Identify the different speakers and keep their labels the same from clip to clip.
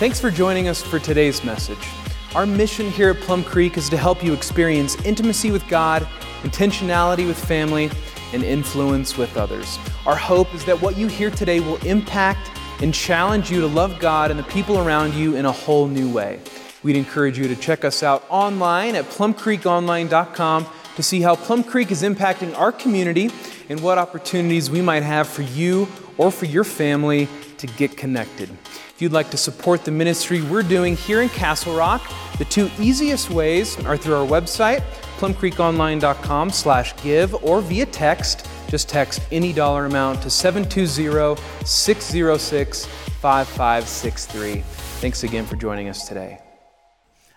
Speaker 1: Thanks for joining us for today's message. Our mission here at Plum Creek is to help you experience intimacy with God, intentionality with family, and influence with others. Our hope is that what you hear today will impact and challenge you to love God and the people around you in a whole new way. We'd encourage you to check us out online at plumcreekonline.com to see how Plum Creek is impacting our community and what opportunities we might have for you or for your family to get connected. If you'd like to support the ministry we're doing here in Castle Rock, the two easiest ways are through our website, plumcreekonline.com slash give, or via text. Just text any dollar amount to 720-606-5563. Thanks again for joining us today.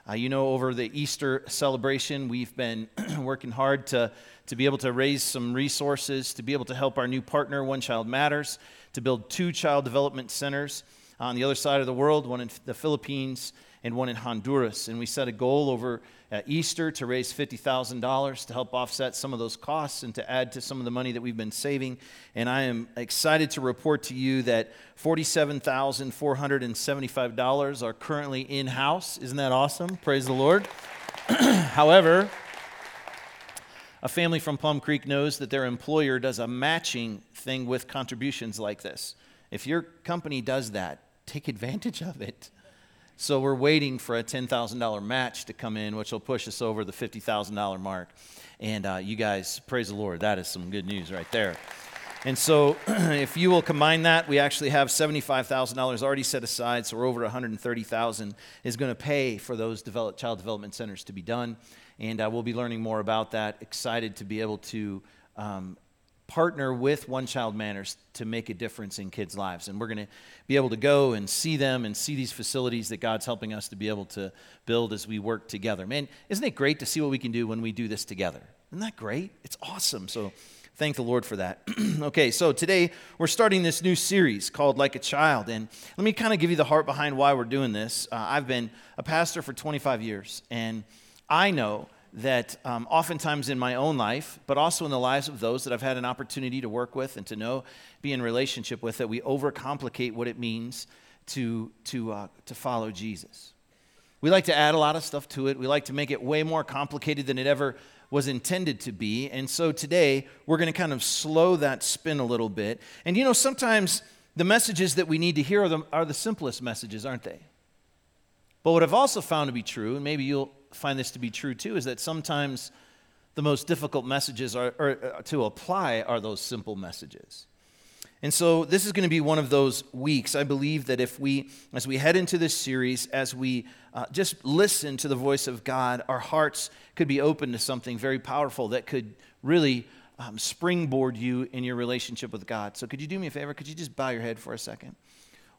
Speaker 2: Uh, you know, over the Easter celebration, we've been working hard to, to be able to raise some resources, to be able to help our new partner, One Child Matters, to build two child development centers on the other side of the world, one in the Philippines and one in Honduras. And we set a goal over at Easter to raise $50,000 to help offset some of those costs and to add to some of the money that we've been saving. And I am excited to report to you that $47,475 are currently in house. Isn't that awesome? Praise the Lord. However, a family from Plum Creek knows that their employer does a matching thing with contributions like this. If your company does that, take advantage of it. So we're waiting for a $10,000 match to come in, which will push us over the $50,000 mark. And uh, you guys, praise the Lord, that is some good news right there. And so, if you will combine that, we actually have $75,000 already set aside, so we're over 130,000 is going to pay for those develop, child development centers to be done. And uh, we'll be learning more about that. Excited to be able to um, partner with One Child Matters to make a difference in kids' lives. And we're going to be able to go and see them and see these facilities that God's helping us to be able to build as we work together. Man, isn't it great to see what we can do when we do this together? Isn't that great? It's awesome. So thank the Lord for that. okay, so today we're starting this new series called Like a Child. And let me kind of give you the heart behind why we're doing this. Uh, I've been a pastor for 25 years, and I know that um, oftentimes in my own life, but also in the lives of those that I've had an opportunity to work with and to know, be in relationship with, that we overcomplicate what it means to, to, uh, to follow Jesus. We like to add a lot of stuff to it. We like to make it way more complicated than it ever was intended to be. And so today, we're going to kind of slow that spin a little bit. And you know, sometimes the messages that we need to hear are the, are the simplest messages, aren't they? But what I've also found to be true, and maybe you'll find this to be true too, is that sometimes the most difficult messages are, or, uh, to apply are those simple messages. And so this is going to be one of those weeks. I believe that if we, as we head into this series, as we uh, just listen to the voice of God, our hearts could be open to something very powerful that could really um, springboard you in your relationship with God. So could you do me a favor? Could you just bow your head for a second?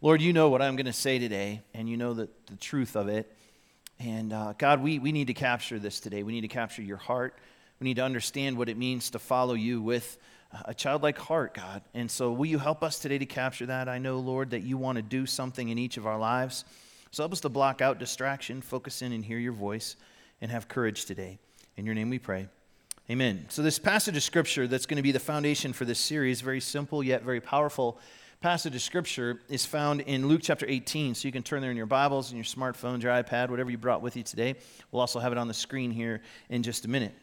Speaker 2: Lord, you know what I'm going to say today, and you know the, the truth of it. And uh, God, we, we need to capture this today. We need to capture your heart. We need to understand what it means to follow you with a childlike heart, God. And so, will you help us today to capture that? I know, Lord, that you want to do something in each of our lives. So, help us to block out distraction, focus in and hear your voice, and have courage today. In your name we pray. Amen. So, this passage of scripture that's going to be the foundation for this series, very simple yet very powerful passage of scripture is found in Luke chapter 18. So you can turn there in your Bibles, in your smartphones, your iPad, whatever you brought with you today. We'll also have it on the screen here in just a minute.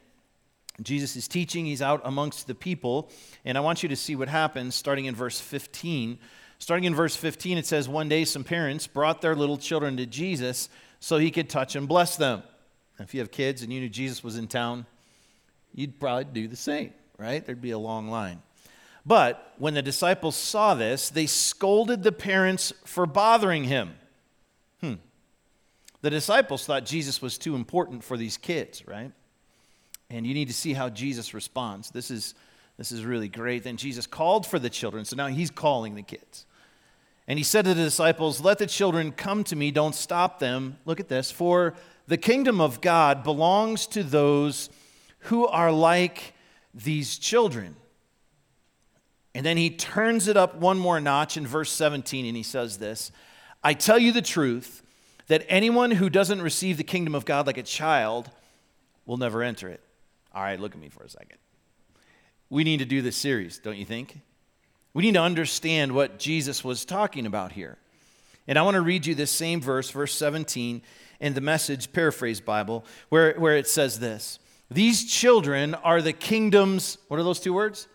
Speaker 2: Jesus is teaching, he's out amongst the people, and I want you to see what happens starting in verse 15. Starting in verse 15, it says, One day some parents brought their little children to Jesus so he could touch and bless them. If you have kids and you knew Jesus was in town, you'd probably do the same, right? There'd be a long line. But when the disciples saw this, they scolded the parents for bothering him. Hmm. The disciples thought Jesus was too important for these kids, right? And you need to see how Jesus responds. This is, this is really great. Then Jesus called for the children. So now he's calling the kids. And he said to the disciples, Let the children come to me, don't stop them. Look at this. For the kingdom of God belongs to those who are like these children. And then he turns it up one more notch in verse 17 and he says this I tell you the truth that anyone who doesn't receive the kingdom of God like a child will never enter it. All right, look at me for a second. We need to do this series, don't you think? We need to understand what Jesus was talking about here. And I want to read you this same verse, verse 17, in the message paraphrase Bible, where, where it says this These children are the kingdom's, what are those two words?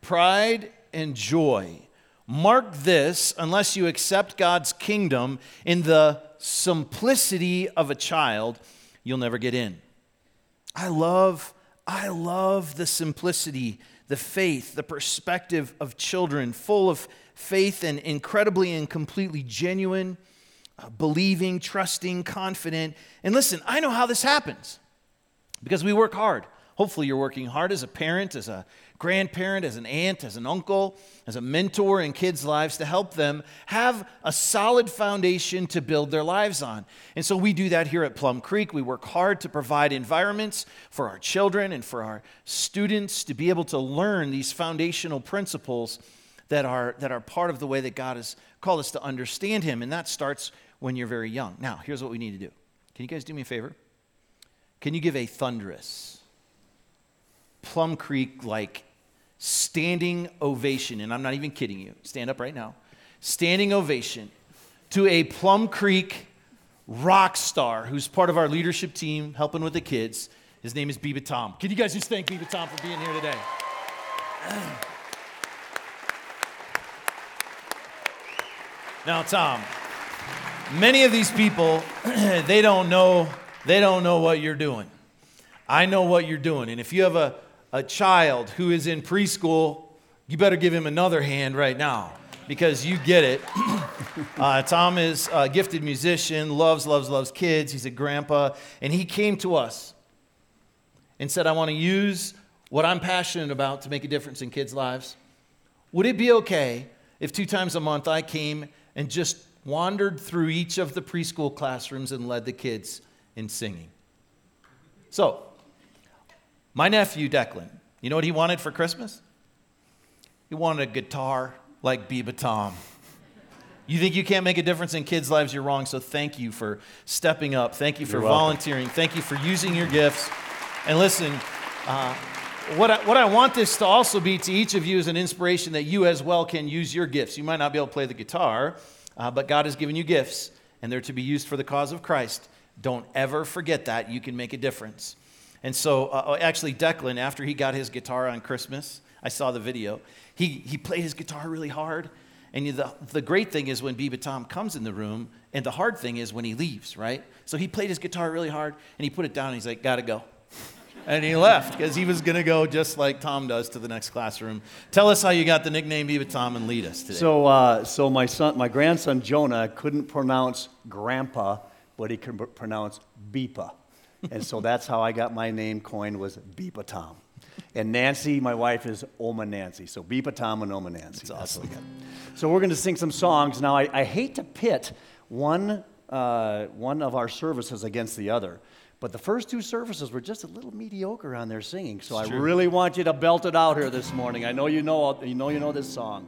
Speaker 2: Pride and joy. Mark this unless you accept God's kingdom in the simplicity of a child, you'll never get in. I love, I love the simplicity, the faith, the perspective of children, full of faith and incredibly and completely genuine, uh, believing, trusting, confident. And listen, I know how this happens because we work hard. Hopefully, you're working hard as a parent, as a grandparent, as an aunt, as an uncle, as a mentor in kids' lives to help them have a solid foundation to build their lives on. And so we do that here at Plum Creek. We work hard to provide environments for our children and for our students to be able to learn these foundational principles that are, that are part of the way that God has called us to understand Him. And that starts when you're very young. Now, here's what we need to do. Can you guys do me a favor? Can you give a thunderous? Plum Creek like standing ovation, and I'm not even kidding you. Stand up right now. Standing ovation to a Plum Creek rock star who's part of our leadership team helping with the kids. His name is Biba Tom. Can you guys just thank Biba Tom for being here today? Now, Tom, many of these people, they don't know, they don't know what you're doing. I know what you're doing. And if you have a a child who is in preschool, you better give him another hand right now because you get it. uh, Tom is a gifted musician, loves, loves, loves kids. He's a grandpa. And he came to us and said, I want to use what I'm passionate about to make a difference in kids' lives. Would it be okay if two times a month I came and just wandered through each of the preschool classrooms and led the kids in singing? So, my nephew, Declan, you know what he wanted for Christmas? He wanted a guitar like Biba Tom. You think you can't make a difference in kids' lives? You're wrong. So thank you for stepping up. Thank you for volunteering. Thank you for using your gifts. And listen, uh, what, I, what I want this to also be to each of you is an inspiration that you as well can use your gifts. You might not be able to play the guitar, uh, but God has given you gifts, and they're to be used for the cause of Christ. Don't ever forget that. You can make a difference. And so, uh, uh, actually, Declan, after he got his guitar on Christmas, I saw the video, he, he played his guitar really hard. And the, the great thing is when Biba Tom comes in the room, and the hard thing is when he leaves, right? So he played his guitar really hard, and he put it down, and he's like, gotta go. and he left because he was going to go just like Tom does to the next classroom. Tell us how you got the nickname Biba Tom and lead us today.
Speaker 3: So, uh, so my son, my grandson Jonah couldn't pronounce grandpa, but he could pronounce Beepa and so that's how I got my name coined was Beepa Tom. And Nancy, my wife, is Oma Nancy. So Beepa Tom and Oma Nancy.
Speaker 2: That's awesome.
Speaker 3: So we're going to sing some songs. Now, I, I hate to pit one, uh, one of our services against the other. But the first two services were just a little mediocre on their singing. So it's I true. really want you to belt it out here this morning. I know you know, you know, you know this song.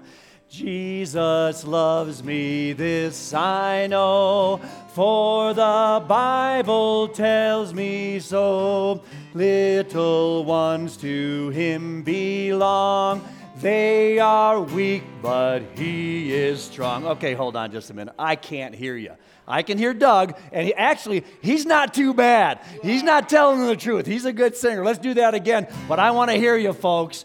Speaker 3: Jesus loves me, this I know, for the Bible tells me so. Little ones to him belong. They are weak, but he is strong. Okay, hold on just a minute. I can't hear you. I can hear Doug, and he actually, he's not too bad. He's not telling the truth. He's a good singer. Let's do that again. But I want to hear you, folks.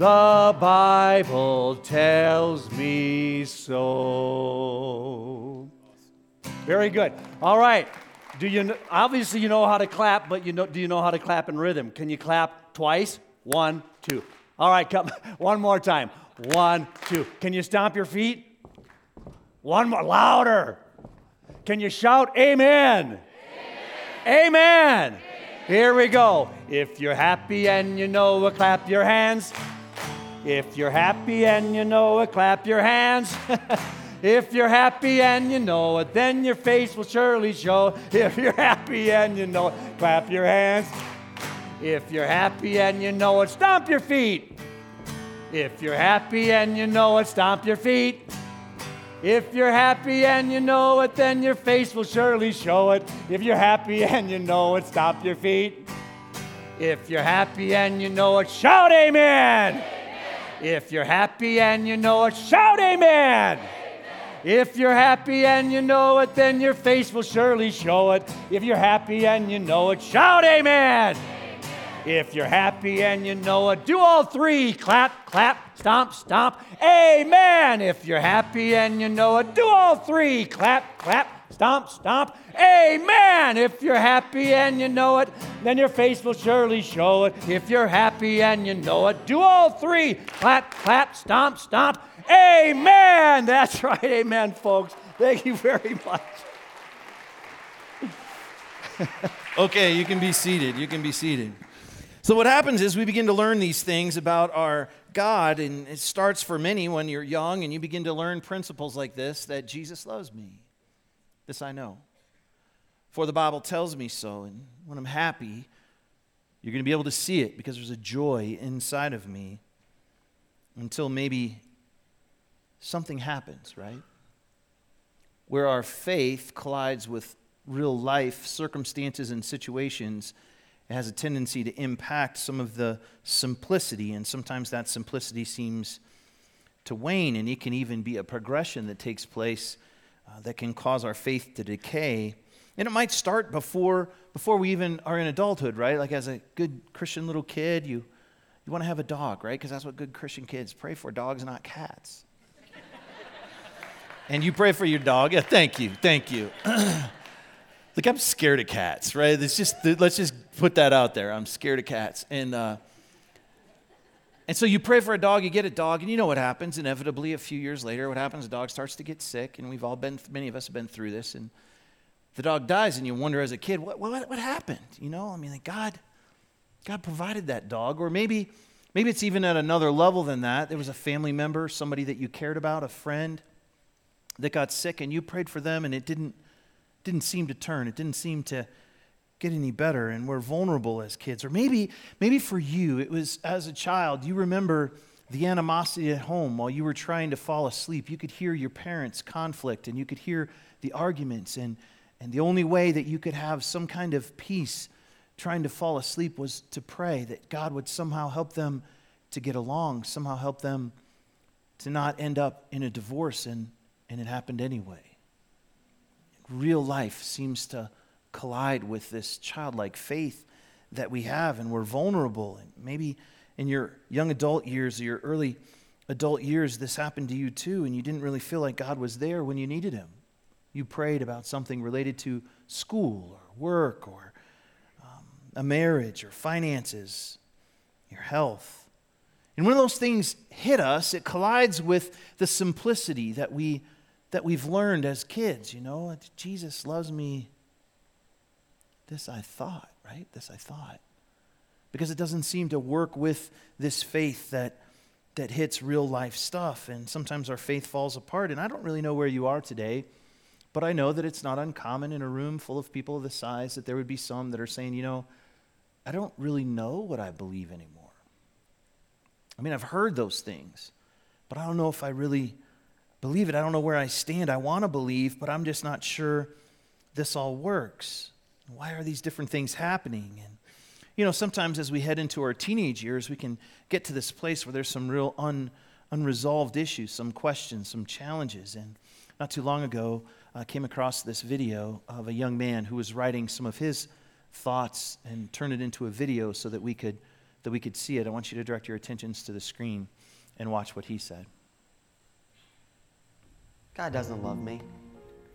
Speaker 3: The Bible tells me so. Very good. All right. Do you obviously you know how to clap, but you know do you know how to clap in rhythm? Can you clap twice? One, two. All right, come one more time. One, two. Can you stomp your feet? One more louder. Can you shout amen? Amen. amen. amen. Here we go. If you're happy and you know it, clap your hands. If you're happy and you know it, clap your hands. If you're happy and you know it, then your face will surely show. If you're happy and you know it, clap your hands. If you're happy and you know it, stomp your feet. If you're happy and you know it, stomp your feet. If you're happy and you know it, then your face will surely show it. If you're happy and you know it, stomp your feet. If you're happy and you know it, shout amen. Amen. If you're happy and you know it, shout amen. amen. If you're happy and you know it, then your face will surely show it. If you're happy and you know it, shout amen. If you're happy and you know it, do all three. Clap, clap, stomp, stomp. Amen. If you're happy and you know it, do all three. Clap, clap, stomp, stomp. Amen. If you're happy and you know it, then your face will surely show it. If you're happy and you know it, do all three. Clap, clap, stomp, stomp. Amen. That's right. Amen, folks. Thank you very much.
Speaker 2: okay, you can be seated. You can be seated. So, what happens is we begin to learn these things about our God, and it starts for many when you're young and you begin to learn principles like this that Jesus loves me. This I know. For the Bible tells me so, and when I'm happy, you're going to be able to see it because there's a joy inside of me until maybe something happens, right? Where our faith collides with real life circumstances and situations it has a tendency to impact some of the simplicity, and sometimes that simplicity seems to wane, and it can even be a progression that takes place uh, that can cause our faith to decay. And it might start before, before we even are in adulthood, right? Like as a good Christian little kid, you, you want to have a dog, right? Because that's what good Christian kids pray for dogs, not cats. and you pray for your dog. Yeah, thank you, thank you. Like I'm scared of cats, right? It's just let's just put that out there. I'm scared of cats, and uh, and so you pray for a dog, you get a dog, and you know what happens. Inevitably, a few years later, what happens? The dog starts to get sick, and we've all been, many of us have been through this, and the dog dies, and you wonder as a kid, what what, what happened? You know, I mean, like God, God provided that dog, or maybe maybe it's even at another level than that. There was a family member, somebody that you cared about, a friend that got sick, and you prayed for them, and it didn't didn't seem to turn. It didn't seem to get any better. And we're vulnerable as kids. Or maybe, maybe for you, it was as a child, you remember the animosity at home while you were trying to fall asleep. You could hear your parents' conflict and you could hear the arguments. And, and the only way that you could have some kind of peace trying to fall asleep was to pray that God would somehow help them to get along, somehow help them to not end up in a divorce. And, and it happened anyway real life seems to collide with this childlike faith that we have, and we're vulnerable. And maybe in your young adult years or your early adult years, this happened to you too, and you didn't really feel like God was there when you needed Him. You prayed about something related to school or work or um, a marriage or finances, your health. And when those things hit us, it collides with the simplicity that we that we've learned as kids, you know, Jesus loves me. This I thought, right? This I thought. Because it doesn't seem to work with this faith that, that hits real life stuff. And sometimes our faith falls apart. And I don't really know where you are today, but I know that it's not uncommon in a room full of people of the size that there would be some that are saying, you know, I don't really know what I believe anymore. I mean, I've heard those things, but I don't know if I really believe it. I don't know where I stand. I want to believe, but I'm just not sure this all works. Why are these different things happening? And, you know, sometimes as we head into our teenage years, we can get to this place where there's some real un, unresolved issues, some questions, some challenges. And not too long ago, I came across this video of a young man who was writing some of his thoughts and turned it into a video so that we could, that we could see it. I want you to direct your attentions to the screen and watch what he said.
Speaker 4: God doesn't love me.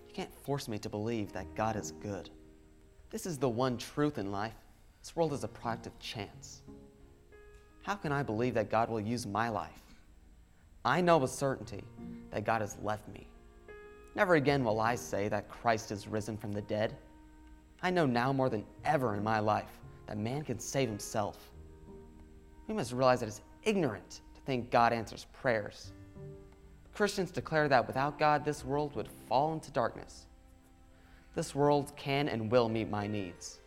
Speaker 4: You can't force me to believe that God is good. This is the one truth in life. This world is a product of chance. How can I believe that God will use my life? I know with certainty that God has left me. Never again will I say that Christ is risen from the dead. I know now more than ever in my life that man can save himself. We must realize that it's ignorant to think God answers prayers. Christians declare that without God, this world would fall into darkness. This world can and will meet my needs.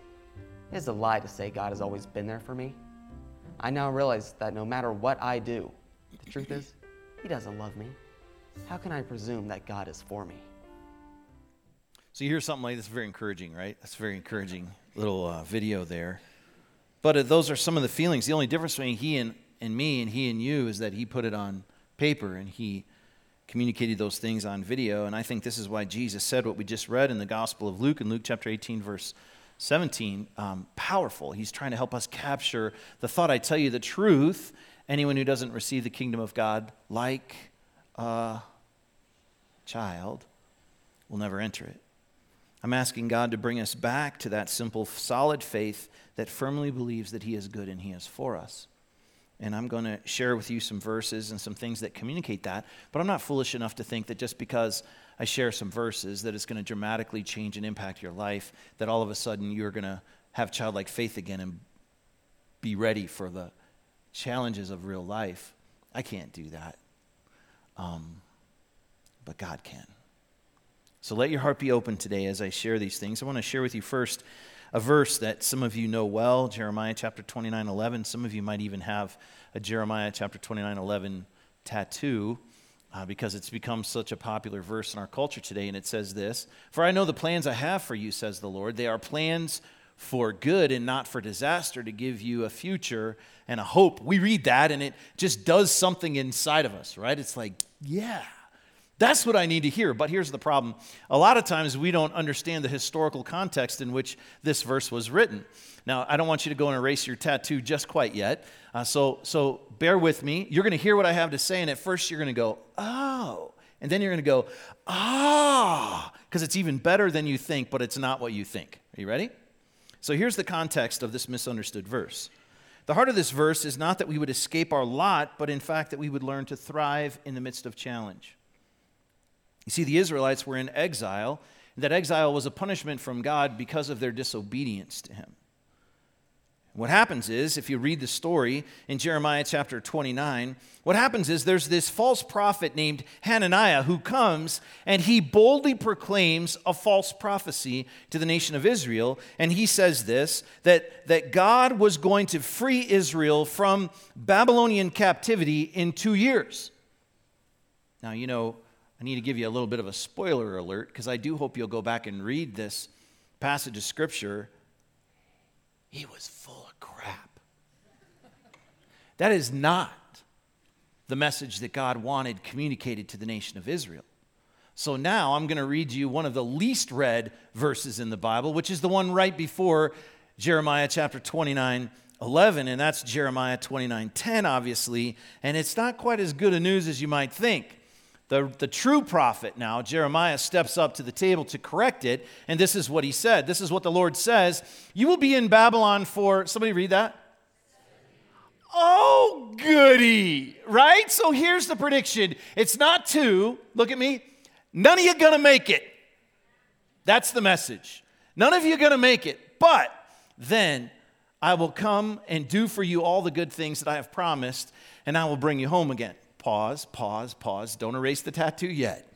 Speaker 4: It is a lie to say God has always been there for me. I now realize that no matter what I do, the truth is, He doesn't love me. How can I presume that God is for me?
Speaker 2: So you hear something like this, very encouraging, right? That's a very encouraging little uh, video there. But uh, those are some of the feelings. The only difference between he and, and me and he and you is that he put it on paper and he communicated those things on video. And I think this is why Jesus said what we just read in the Gospel of Luke, in Luke chapter 18, verse 17. Um, powerful. He's trying to help us capture the thought I tell you the truth. Anyone who doesn't receive the kingdom of God like a child will never enter it. I'm asking God to bring us back to that simple, solid faith that firmly believes that He is good and He is for us. And I'm going to share with you some verses and some things that communicate that. But I'm not foolish enough to think that just because I share some verses that it's going to dramatically change and impact your life, that all of a sudden you're going to have childlike faith again and be ready for the challenges of real life. I can't do that. Um, but God can. So let your heart be open today as I share these things. I want to share with you first a verse that some of you know well, Jeremiah chapter 29 11. Some of you might even have a Jeremiah chapter 29 11 tattoo. Uh, because it's become such a popular verse in our culture today. And it says this For I know the plans I have for you, says the Lord. They are plans for good and not for disaster, to give you a future and a hope. We read that and it just does something inside of us, right? It's like, yeah, that's what I need to hear. But here's the problem a lot of times we don't understand the historical context in which this verse was written. Now, I don't want you to go and erase your tattoo just quite yet. Uh, so, so bear with me. You're going to hear what I have to say, and at first you're going to go, oh. And then you're going to go, ah, because it's even better than you think, but it's not what you think. Are you ready? So here's the context of this misunderstood verse. The heart of this verse is not that we would escape our lot, but in fact that we would learn to thrive in the midst of challenge. You see, the Israelites were in exile, and that exile was a punishment from God because of their disobedience to Him. What happens is, if you read the story in Jeremiah chapter 29, what happens is there's this false prophet named Hananiah who comes and he boldly proclaims a false prophecy to the nation of Israel. And he says this that, that God was going to free Israel from Babylonian captivity in two years. Now, you know, I need to give you a little bit of a spoiler alert because I do hope you'll go back and read this passage of Scripture. He was full of crap. That is not the message that God wanted communicated to the nation of Israel. So now I'm going to read you one of the least read verses in the Bible, which is the one right before Jeremiah chapter 29 11, and that's Jeremiah 29 10, obviously. And it's not quite as good a news as you might think. The, the true prophet now, Jeremiah, steps up to the table to correct it. And this is what he said. This is what the Lord says You will be in Babylon for, somebody read that? Oh, goody, right? So here's the prediction it's not two. Look at me. None of you gonna make it. That's the message. None of you gonna make it. But then I will come and do for you all the good things that I have promised, and I will bring you home again pause, pause, pause. Don't erase the tattoo yet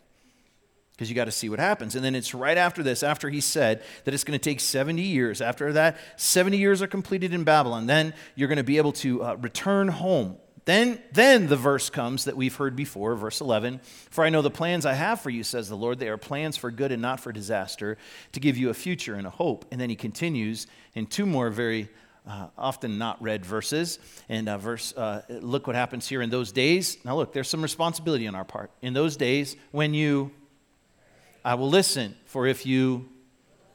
Speaker 2: because you got to see what happens. And then it's right after this, after he said that it's going to take 70 years. After that, 70 years are completed in Babylon. Then you're going to be able to uh, return home. Then, then the verse comes that we've heard before, verse 11. For I know the plans I have for you, says the Lord. They are plans for good and not for disaster, to give you a future and a hope. And then he continues in two more very uh, often not read verses. And uh, verse, uh, look what happens here in those days. Now, look, there's some responsibility on our part. In those days, when you, I will listen. For if you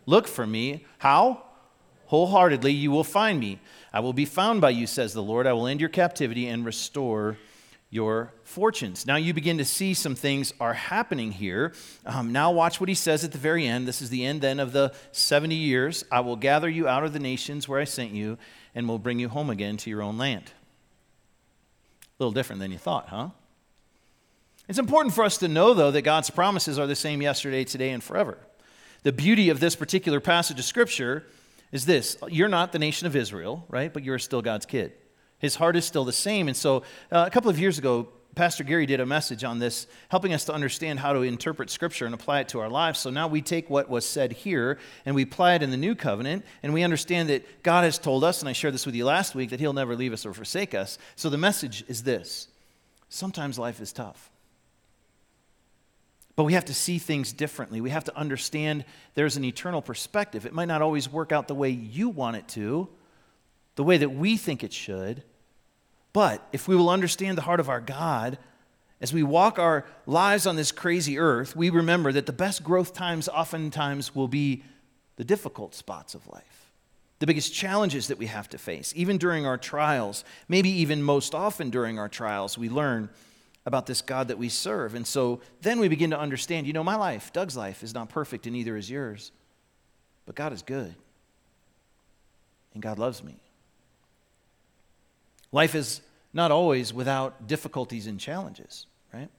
Speaker 2: look for me, how? Wholeheartedly, you will find me. I will be found by you, says the Lord. I will end your captivity and restore your fortunes. Now you begin to see some things are happening here. Um, now watch what he says at the very end. This is the end then of the 70 years. I will gather you out of the nations where I sent you and will bring you home again to your own land. A little different than you thought, huh? It's important for us to know, though, that God's promises are the same yesterday, today, and forever. The beauty of this particular passage of Scripture is this you're not the nation of Israel, right? But you're still God's kid. His heart is still the same. And so uh, a couple of years ago, Pastor Gary did a message on this, helping us to understand how to interpret Scripture and apply it to our lives. So now we take what was said here and we apply it in the new covenant, and we understand that God has told us, and I shared this with you last week, that He'll never leave us or forsake us. So the message is this sometimes life is tough. But we have to see things differently. We have to understand there's an eternal perspective. It might not always work out the way you want it to, the way that we think it should. But if we will understand the heart of our God, as we walk our lives on this crazy earth, we remember that the best growth times oftentimes will be the difficult spots of life, the biggest challenges that we have to face. Even during our trials, maybe even most often during our trials, we learn about this God that we serve. And so then we begin to understand you know, my life, Doug's life, is not perfect, and neither is yours. But God is good, and God loves me. Life is not always without difficulties and challenges, right?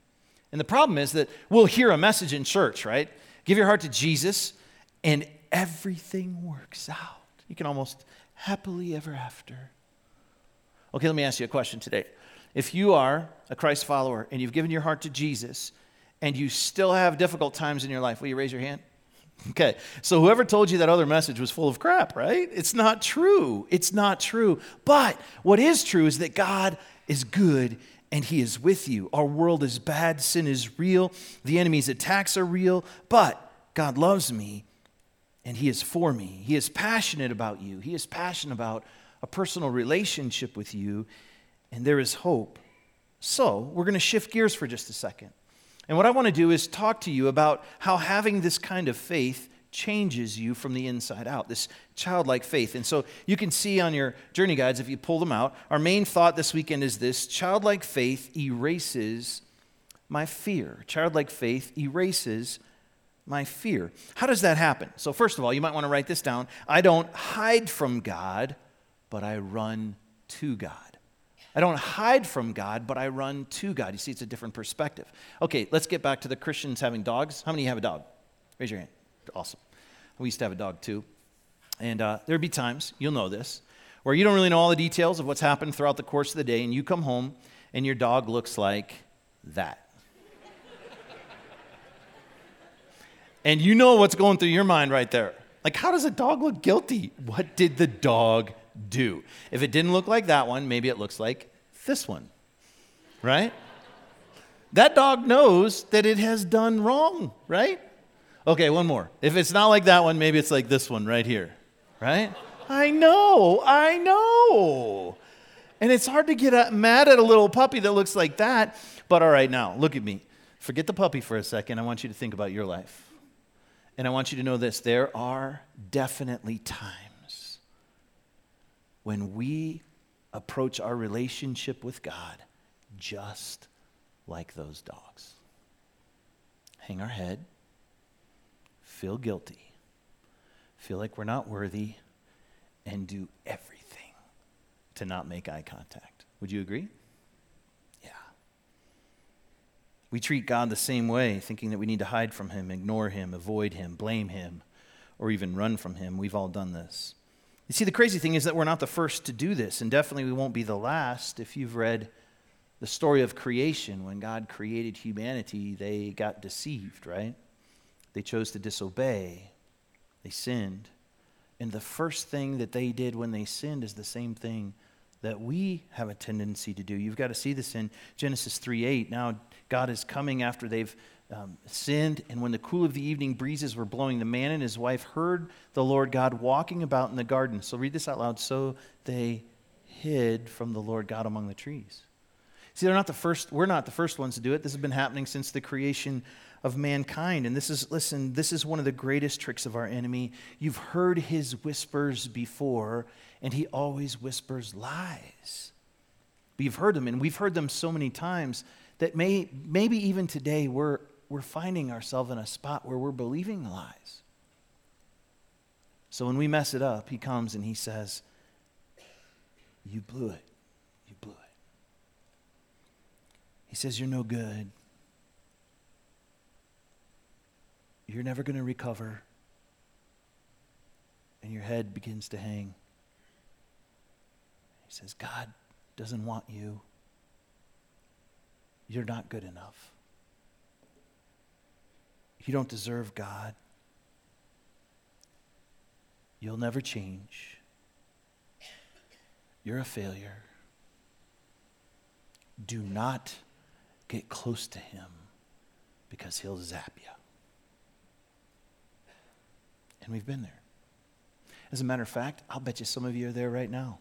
Speaker 2: And the problem is that we'll hear a message in church, right? Give your heart to Jesus, and everything works out. You can almost happily ever after. Okay, let me ask you a question today. If you are a Christ follower and you've given your heart to Jesus and you still have difficult times in your life, will you raise your hand? Okay, so whoever told you that other message was full of crap, right? It's not true. It's not true. But what is true is that God is good and He is with you. Our world is bad, sin is real, the enemy's attacks are real, but God loves me and He is for me. He is passionate about you, He is passionate about a personal relationship with you, and there is hope. So, we're going to shift gears for just a second. And what I want to do is talk to you about how having this kind of faith changes you from the inside out, this childlike faith. And so you can see on your journey guides, if you pull them out, our main thought this weekend is this childlike faith erases my fear. Childlike faith erases my fear. How does that happen? So, first of all, you might want to write this down. I don't hide from God, but I run to God. I don't hide from God, but I run to God. You see, it's a different perspective. Okay, let's get back to the Christians having dogs. How many have a dog? Raise your hand. Awesome. We used to have a dog too. And uh, there'd be times, you'll know this, where you don't really know all the details of what's happened throughout the course of the day, and you come home and your dog looks like that. and you know what's going through your mind right there. Like, how does a dog look guilty? What did the dog do. If it didn't look like that one, maybe it looks like this one, right? that dog knows that it has done wrong, right? Okay, one more. If it's not like that one, maybe it's like this one right here, right? I know, I know. And it's hard to get mad at a little puppy that looks like that. But all right, now, look at me. Forget the puppy for a second. I want you to think about your life. And I want you to know this there are definitely times when we approach our relationship with God just like those dogs. Hang our head, feel guilty, feel like we're not worthy, and do everything to not make eye contact. Would you agree? Yeah. We treat God the same way, thinking that we need to hide from Him, ignore Him, avoid Him, blame Him, or even run from Him. We've all done this. You see, the crazy thing is that we're not the first to do this, and definitely we won't be the last. If you've read the story of creation, when God created humanity, they got deceived, right? They chose to disobey, they sinned. And the first thing that they did when they sinned is the same thing that we have a tendency to do. You've got to see this in Genesis 3 8. Now, God is coming after they've um, sinned, and when the cool of the evening breezes were blowing, the man and his wife heard the Lord God walking about in the garden. So read this out loud. So they hid from the Lord God among the trees. See, they're not the first, we're not the first ones to do it. This has been happening since the creation of mankind. And this is, listen, this is one of the greatest tricks of our enemy. You've heard his whispers before, and he always whispers lies. You've heard them, and we've heard them so many times that may, maybe even today we're we're finding ourselves in a spot where we're believing the lies. So when we mess it up, he comes and he says, You blew it. You blew it. He says, You're no good. You're never going to recover. And your head begins to hang. He says, God doesn't want you. you're not good enough. You don't deserve God. You'll never change. You're a failure. Do not get close to him because he'll zap you. And we've been there. As a matter of fact, I'll bet you some of you are there right now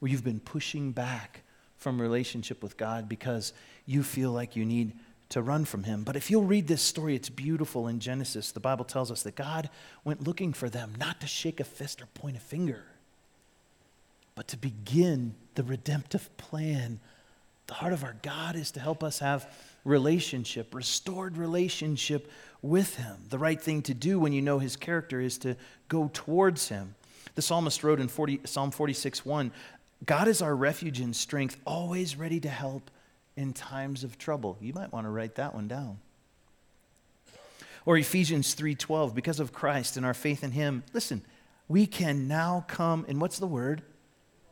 Speaker 2: where you've been pushing back from relationship with God because you feel like you need to run from him. But if you'll read this story, it's beautiful in Genesis. The Bible tells us that God went looking for them, not to shake a fist or point a finger, but to begin the redemptive plan. The heart of our God is to help us have relationship, restored relationship with him. The right thing to do when you know his character is to go towards him. The psalmist wrote in 40, Psalm 46 1 God is our refuge and strength, always ready to help in times of trouble. You might want to write that one down. Or Ephesians 3:12, because of Christ and our faith in him. Listen, we can now come and what's the word?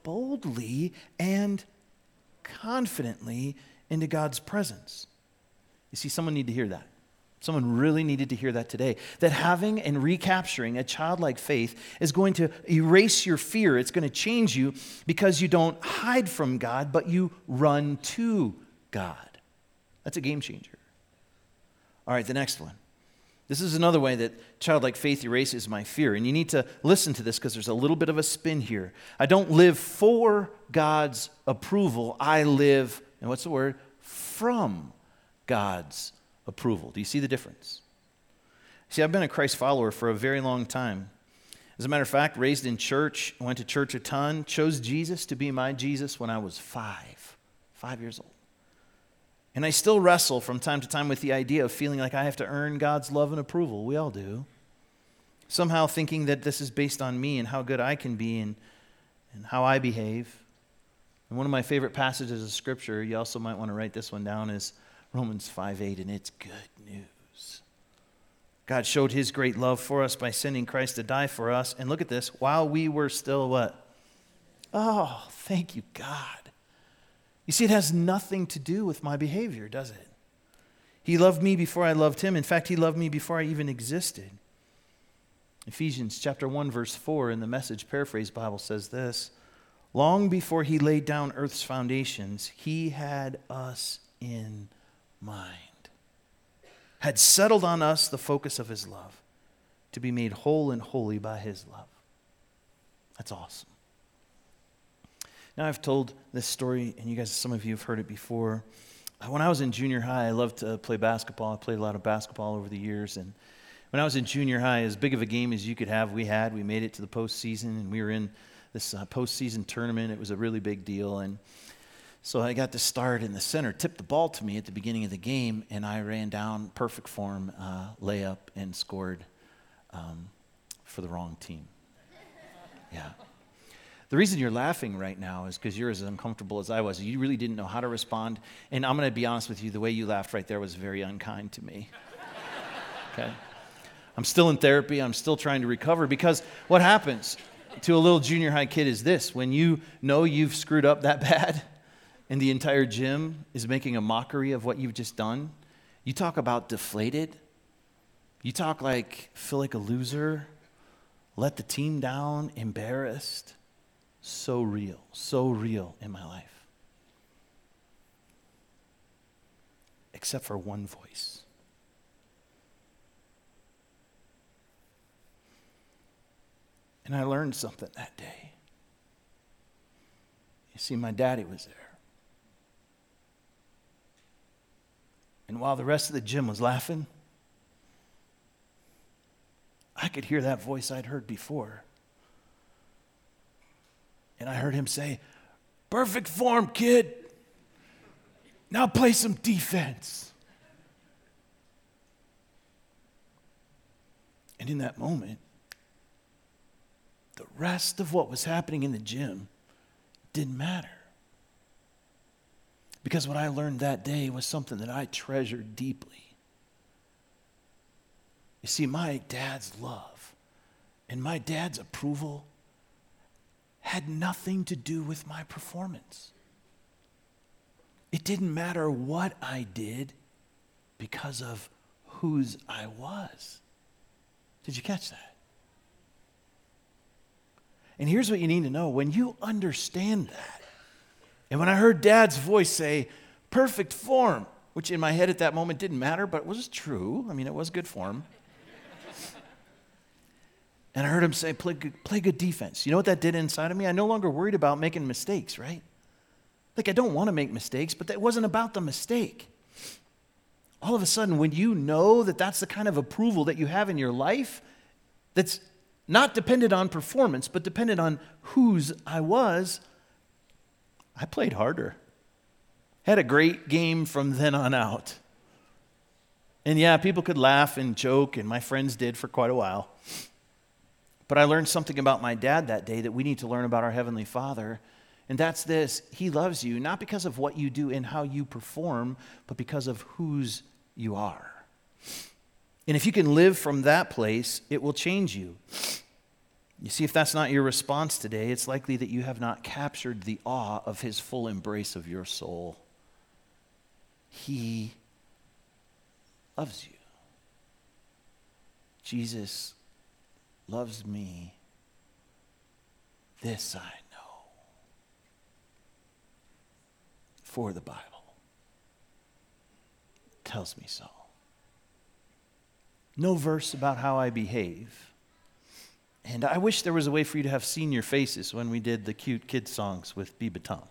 Speaker 2: Boldly and confidently into God's presence. You see someone need to hear that. Someone really needed to hear that today. That having and recapturing a childlike faith is going to erase your fear. It's going to change you because you don't hide from God, but you run to God. That's a game changer. All right, the next one. This is another way that childlike faith erases my fear. And you need to listen to this because there's a little bit of a spin here. I don't live for God's approval, I live, and what's the word? From God's approval. Do you see the difference? See, I've been a Christ follower for a very long time. As a matter of fact, raised in church, went to church a ton, chose Jesus to be my Jesus when I was five, five years old. And I still wrestle from time to time with the idea of feeling like I have to earn God's love and approval. We all do. Somehow thinking that this is based on me and how good I can be and, and how I behave. And one of my favorite passages of Scripture, you also might want to write this one down, is Romans 5 8, and it's good news. God showed his great love for us by sending Christ to die for us. And look at this while we were still what? Oh, thank you, God. You see, it has nothing to do with my behavior, does it? He loved me before I loved him. In fact, he loved me before I even existed. Ephesians chapter 1 verse 4 in the message paraphrase Bible says this, long before he laid down earth's foundations, he had us in mind. Had settled on us the focus of his love to be made whole and holy by his love. That's awesome. Now, I've told this story, and you guys, some of you have heard it before. Uh, when I was in junior high, I loved to play basketball. I played a lot of basketball over the years. And when I was in junior high, as big of a game as you could have, we had. We made it to the postseason, and we were in this uh, postseason tournament. It was a really big deal. And so I got to start in the center, tipped the ball to me at the beginning of the game, and I ran down perfect form, uh, layup, and scored um, for the wrong team. Yeah. The reason you're laughing right now is because you're as uncomfortable as I was. You really didn't know how to respond. And I'm going to be honest with you, the way you laughed right there was very unkind to me. okay? I'm still in therapy. I'm still trying to recover because what happens to a little junior high kid is this when you know you've screwed up that bad and the entire gym is making a mockery of what you've just done, you talk about deflated. You talk like, feel like a loser, let the team down, embarrassed so real, so real in my life. Except for one voice. And I learned something that day. You see, my daddy was there. And while the rest of the gym was laughing, I could hear that voice I'd heard before and I heard him say, Perfect form, kid. Now play some defense. And in that moment, the rest of what was happening in the gym didn't matter. Because what I learned that day was something that I treasured deeply. You see, my dad's love and my dad's approval had nothing to do with my performance. It didn't matter what I did because of whose I was. Did you catch that? And here's what you need to know when you understand that, and when I heard dad's voice say, perfect form, which in my head at that moment didn't matter, but was true. I mean, it was good form. And I heard him say, play good, play good defense. You know what that did inside of me? I no longer worried about making mistakes, right? Like, I don't want to make mistakes, but that wasn't about the mistake. All of a sudden, when you know that that's the kind of approval that you have in your life, that's not dependent on performance, but dependent on whose I was, I played harder. Had a great game from then on out. And yeah, people could laugh and joke, and my friends did for quite a while. But I learned something about my dad that day that we need to learn about our Heavenly Father. And that's this He loves you, not because of what you do and how you perform, but because of whose you are. And if you can live from that place, it will change you. You see, if that's not your response today, it's likely that you have not captured the awe of His full embrace of your soul. He loves you. Jesus loves me. This I know. For the Bible tells me so. No verse about how I behave. And I wish there was a way for you to have seen your faces when we did the cute kid songs with Biba.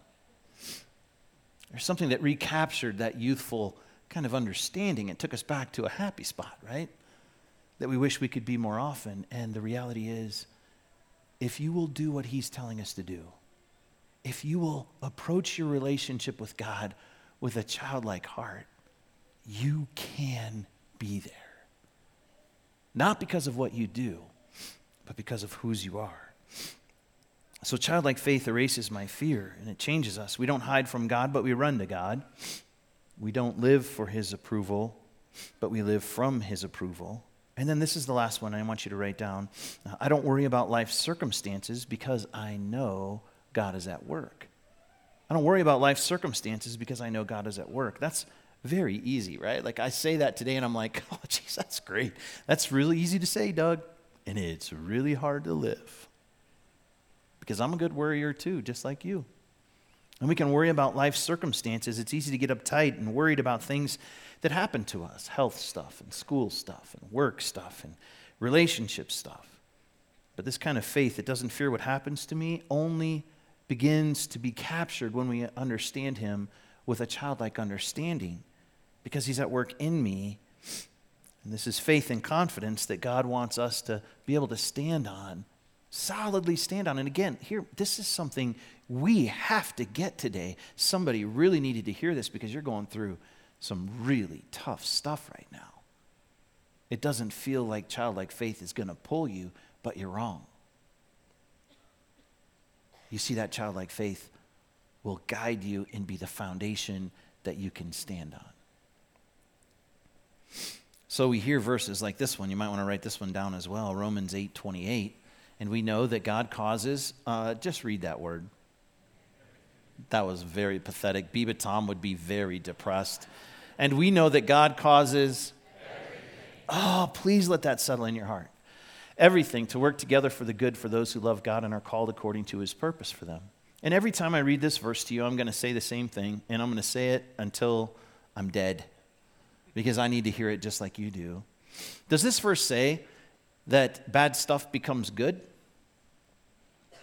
Speaker 2: There's something that recaptured that youthful kind of understanding and took us back to a happy spot, right? That we wish we could be more often. And the reality is, if you will do what He's telling us to do, if you will approach your relationship with God with a childlike heart, you can be there. Not because of what you do, but because of whose you are. So, childlike faith erases my fear and it changes us. We don't hide from God, but we run to God. We don't live for His approval, but we live from His approval. And then this is the last one I want you to write down. Uh, I don't worry about life's circumstances because I know God is at work. I don't worry about life's circumstances because I know God is at work. That's very easy, right? Like I say that today and I'm like, oh, geez, that's great. That's really easy to say, Doug. And it's really hard to live because I'm a good worrier too, just like you. And we can worry about life's circumstances. It's easy to get uptight and worried about things that happen to us health stuff, and school stuff, and work stuff, and relationship stuff. But this kind of faith that doesn't fear what happens to me only begins to be captured when we understand Him with a childlike understanding because He's at work in me. And this is faith and confidence that God wants us to be able to stand on solidly stand on. And again, here, this is something we have to get today. Somebody really needed to hear this because you're going through some really tough stuff right now. It doesn't feel like childlike faith is going to pull you, but you're wrong. You see, that childlike faith will guide you and be the foundation that you can stand on. So we hear verses like this one. You might want to write this one down as well Romans 8 28. And we know that God causes, uh, just read that word. That was very pathetic. Biba Tom would be very depressed. And we know that God causes, oh, please let that settle in your heart. Everything to work together for the good for those who love God and are called according to his purpose for them. And every time I read this verse to you, I'm going to say the same thing, and I'm going to say it until I'm dead because I need to hear it just like you do. Does this verse say that bad stuff becomes good?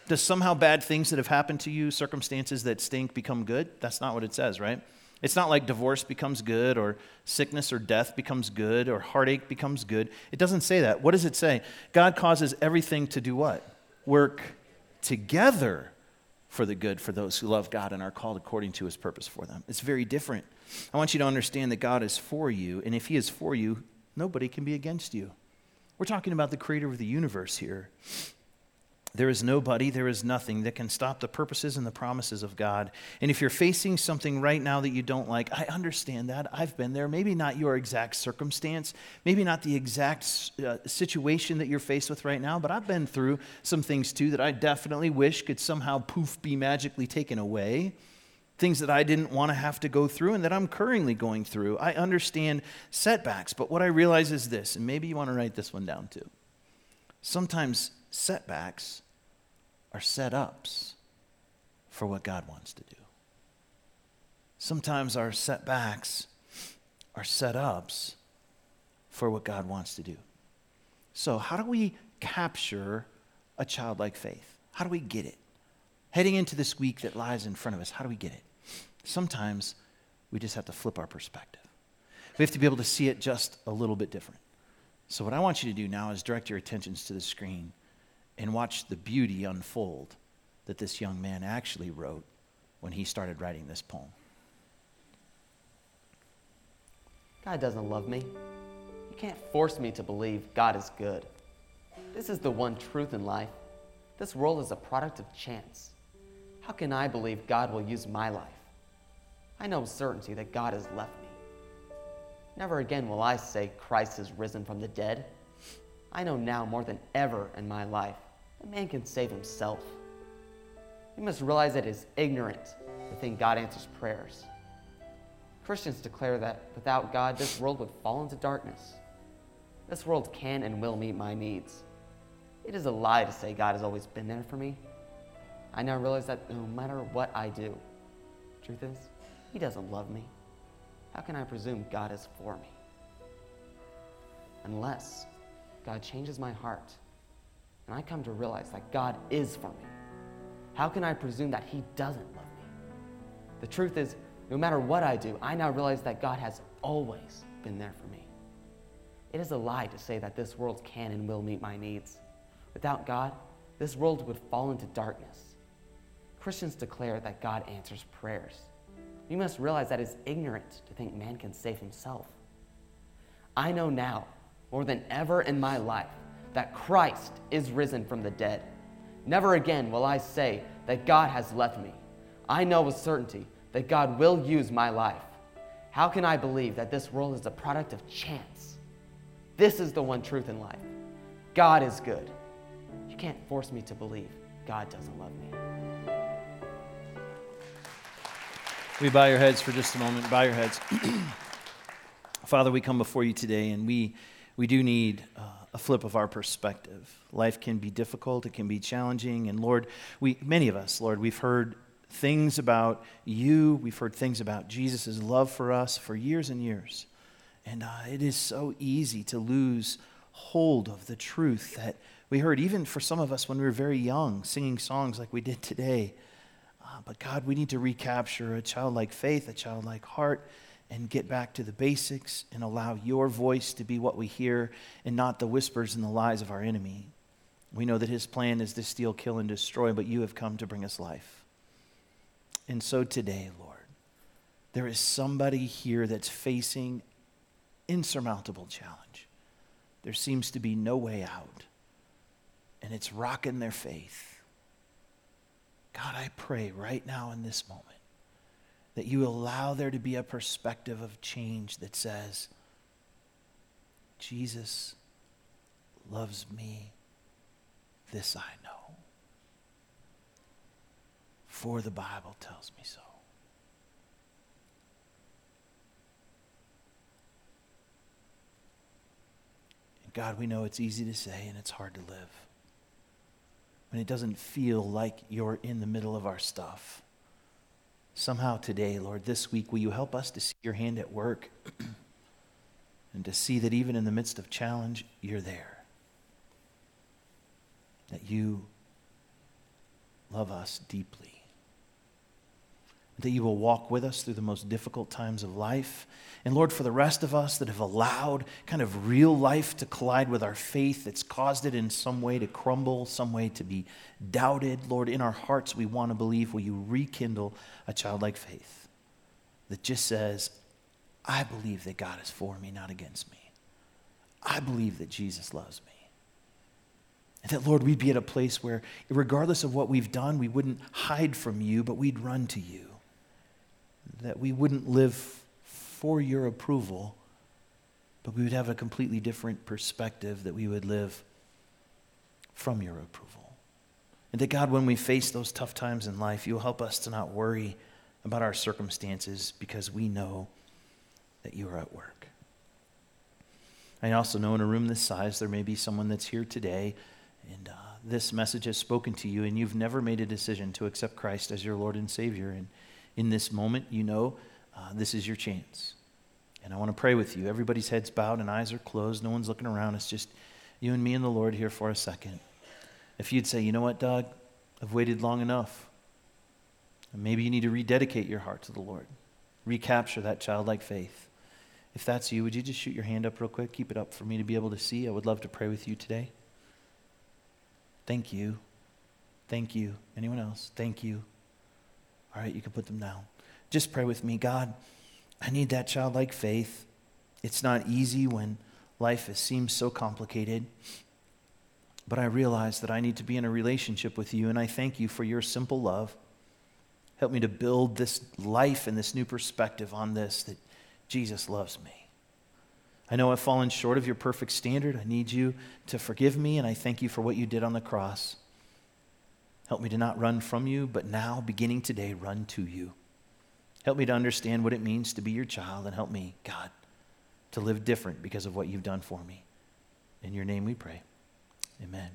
Speaker 2: Does somehow bad things that have happened to you, circumstances that stink, become good? That's not what it says, right? It's not like divorce becomes good or sickness or death becomes good or heartache becomes good. It doesn't say that. What does it say? God causes everything to do what? Work together for the good for those who love God and are called according to his purpose for them. It's very different. I want you to understand that God is for you, and if he is for you, nobody can be against you. We're talking about the creator of the universe here. There is nobody, there is nothing that can stop the purposes and the promises of God. And if you're facing something right now that you don't like, I understand that. I've been there. Maybe not your exact circumstance, maybe not the exact uh, situation that you're faced with right now, but I've been through some things too that I definitely wish could somehow poof be magically taken away. things that I didn't want to have to go through and that I'm currently going through. I understand setbacks, but what I realize is this, and maybe you want to write this one down too. Sometimes setbacks are set ups for what God wants to do. Sometimes our setbacks are set ups for what God wants to do. So, how do we capture a childlike faith? How do we get it? Heading into this week that lies in front of us, how do we get it? Sometimes we just have to flip our perspective. We have to be able to see it just a little bit different. So, what I want you to do now is direct your attentions to the screen and watch the beauty unfold that this young man actually wrote when he started writing this poem.
Speaker 4: God doesn't love me. You can't force me to believe God is good. This is the one truth in life. This world is a product of chance. How can I believe God will use my life? I know with certainty that God has left me. Never again will I say Christ has risen from the dead. I know now more than ever in my life that man can save himself. We must realize that it is ignorant to think God answers prayers. Christians declare that without God, this world would fall into darkness. This world can and will meet my needs. It is a lie to say God has always been there for me. I now realize that no matter what I do, truth is, He doesn't love me. How can I presume God is for me? Unless God changes my heart and I come to realize that God is for me, how can I presume that He doesn't love me? The truth is, no matter what I do, I now realize that God has always been there for me. It is a lie to say that this world can and will meet my needs. Without God, this world would fall into darkness. Christians declare that God answers prayers. We must realize that it's ignorant to think man can save himself. I know now, more than ever in my life, that Christ is risen from the dead. Never again will I say that God has left me. I know with certainty that God will use my life. How can I believe that this world is a product of chance? This is the one truth in life God is good. You can't force me to believe God doesn't love me.
Speaker 2: We bow your heads for just a moment. Bow your heads. Father, we come before you today and we, we do need uh, a flip of our perspective. Life can be difficult, it can be challenging. And Lord, we, many of us, Lord, we've heard things about you. We've heard things about Jesus' love for us for years and years. And uh, it is so easy to lose hold of the truth that we heard, even for some of us when we were very young, singing songs like we did today. Uh, but God, we need to recapture a childlike faith, a childlike heart, and get back to the basics and allow your voice to be what we hear and not the whispers and the lies of our enemy. We know that his plan is to steal, kill, and destroy, but you have come to bring us life. And so today, Lord, there is somebody here that's facing insurmountable challenge. There seems to be no way out, and it's rocking their faith. God, I pray right now in this moment that you allow there to be a perspective of change that says, Jesus loves me, this I know. For the Bible tells me so. And God, we know it's easy to say and it's hard to live. When it doesn't feel like you're in the middle of our stuff. Somehow today, Lord, this week, will you help us to see your hand at work and to see that even in the midst of challenge, you're there. That you love us deeply that you will walk with us through the most difficult times of life. And Lord, for the rest of us that have allowed kind of real life to collide with our faith, that's caused it in some way to crumble, some way to be doubted, Lord, in our hearts we want to believe, will you rekindle a childlike faith that just says, I believe that God is for me, not against me. I believe that Jesus loves me. And that, Lord, we'd be at a place where, regardless of what we've done, we wouldn't hide from you, but we'd run to you that we wouldn't live for your approval, but we would have a completely different perspective, that we would live from your approval. And that God, when we face those tough times in life, you'll help us to not worry about our circumstances because we know that you are at work. I also know in a room this size, there may be someone that's here today, and uh, this message has spoken to you, and you've never made a decision to accept Christ as your Lord and Savior. And in this moment, you know uh, this is your chance. And I want to pray with you. Everybody's heads bowed and eyes are closed. No one's looking around. It's just you and me and the Lord here for a second. If you'd say, you know what, Doug, I've waited long enough. Maybe you need to rededicate your heart to the Lord, recapture that childlike faith. If that's you, would you just shoot your hand up real quick? Keep it up for me to be able to see. I would love to pray with you today. Thank you. Thank you. Anyone else? Thank you. All right, you can put them down. Just pray with me. God, I need that childlike faith. It's not easy when life seems so complicated. But I realize that I need to be in a relationship with you, and I thank you for your simple love. Help me to build this life and this new perspective on this that Jesus loves me. I know I've fallen short of your perfect standard. I need you to forgive me, and I thank you for what you did on the cross. Help me to not run from you, but now, beginning today, run to you. Help me to understand what it means to be your child, and help me, God, to live different because of what you've done for me. In your name we pray. Amen.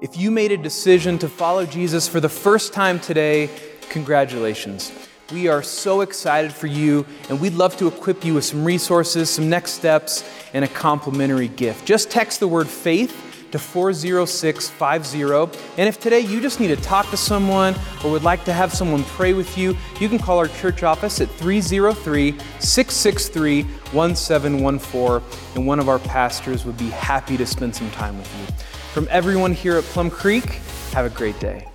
Speaker 1: If you made a decision to follow Jesus for the first time today, congratulations. We are so excited for you, and we'd love to equip you with some resources, some next steps, and a complimentary gift. Just text the word faith to 40650. And if today you just need to talk to someone or would like to have someone pray with you, you can call our church office at 303 663 1714, and one of our pastors would be happy to spend some time with you. From everyone here at Plum Creek, have a great day.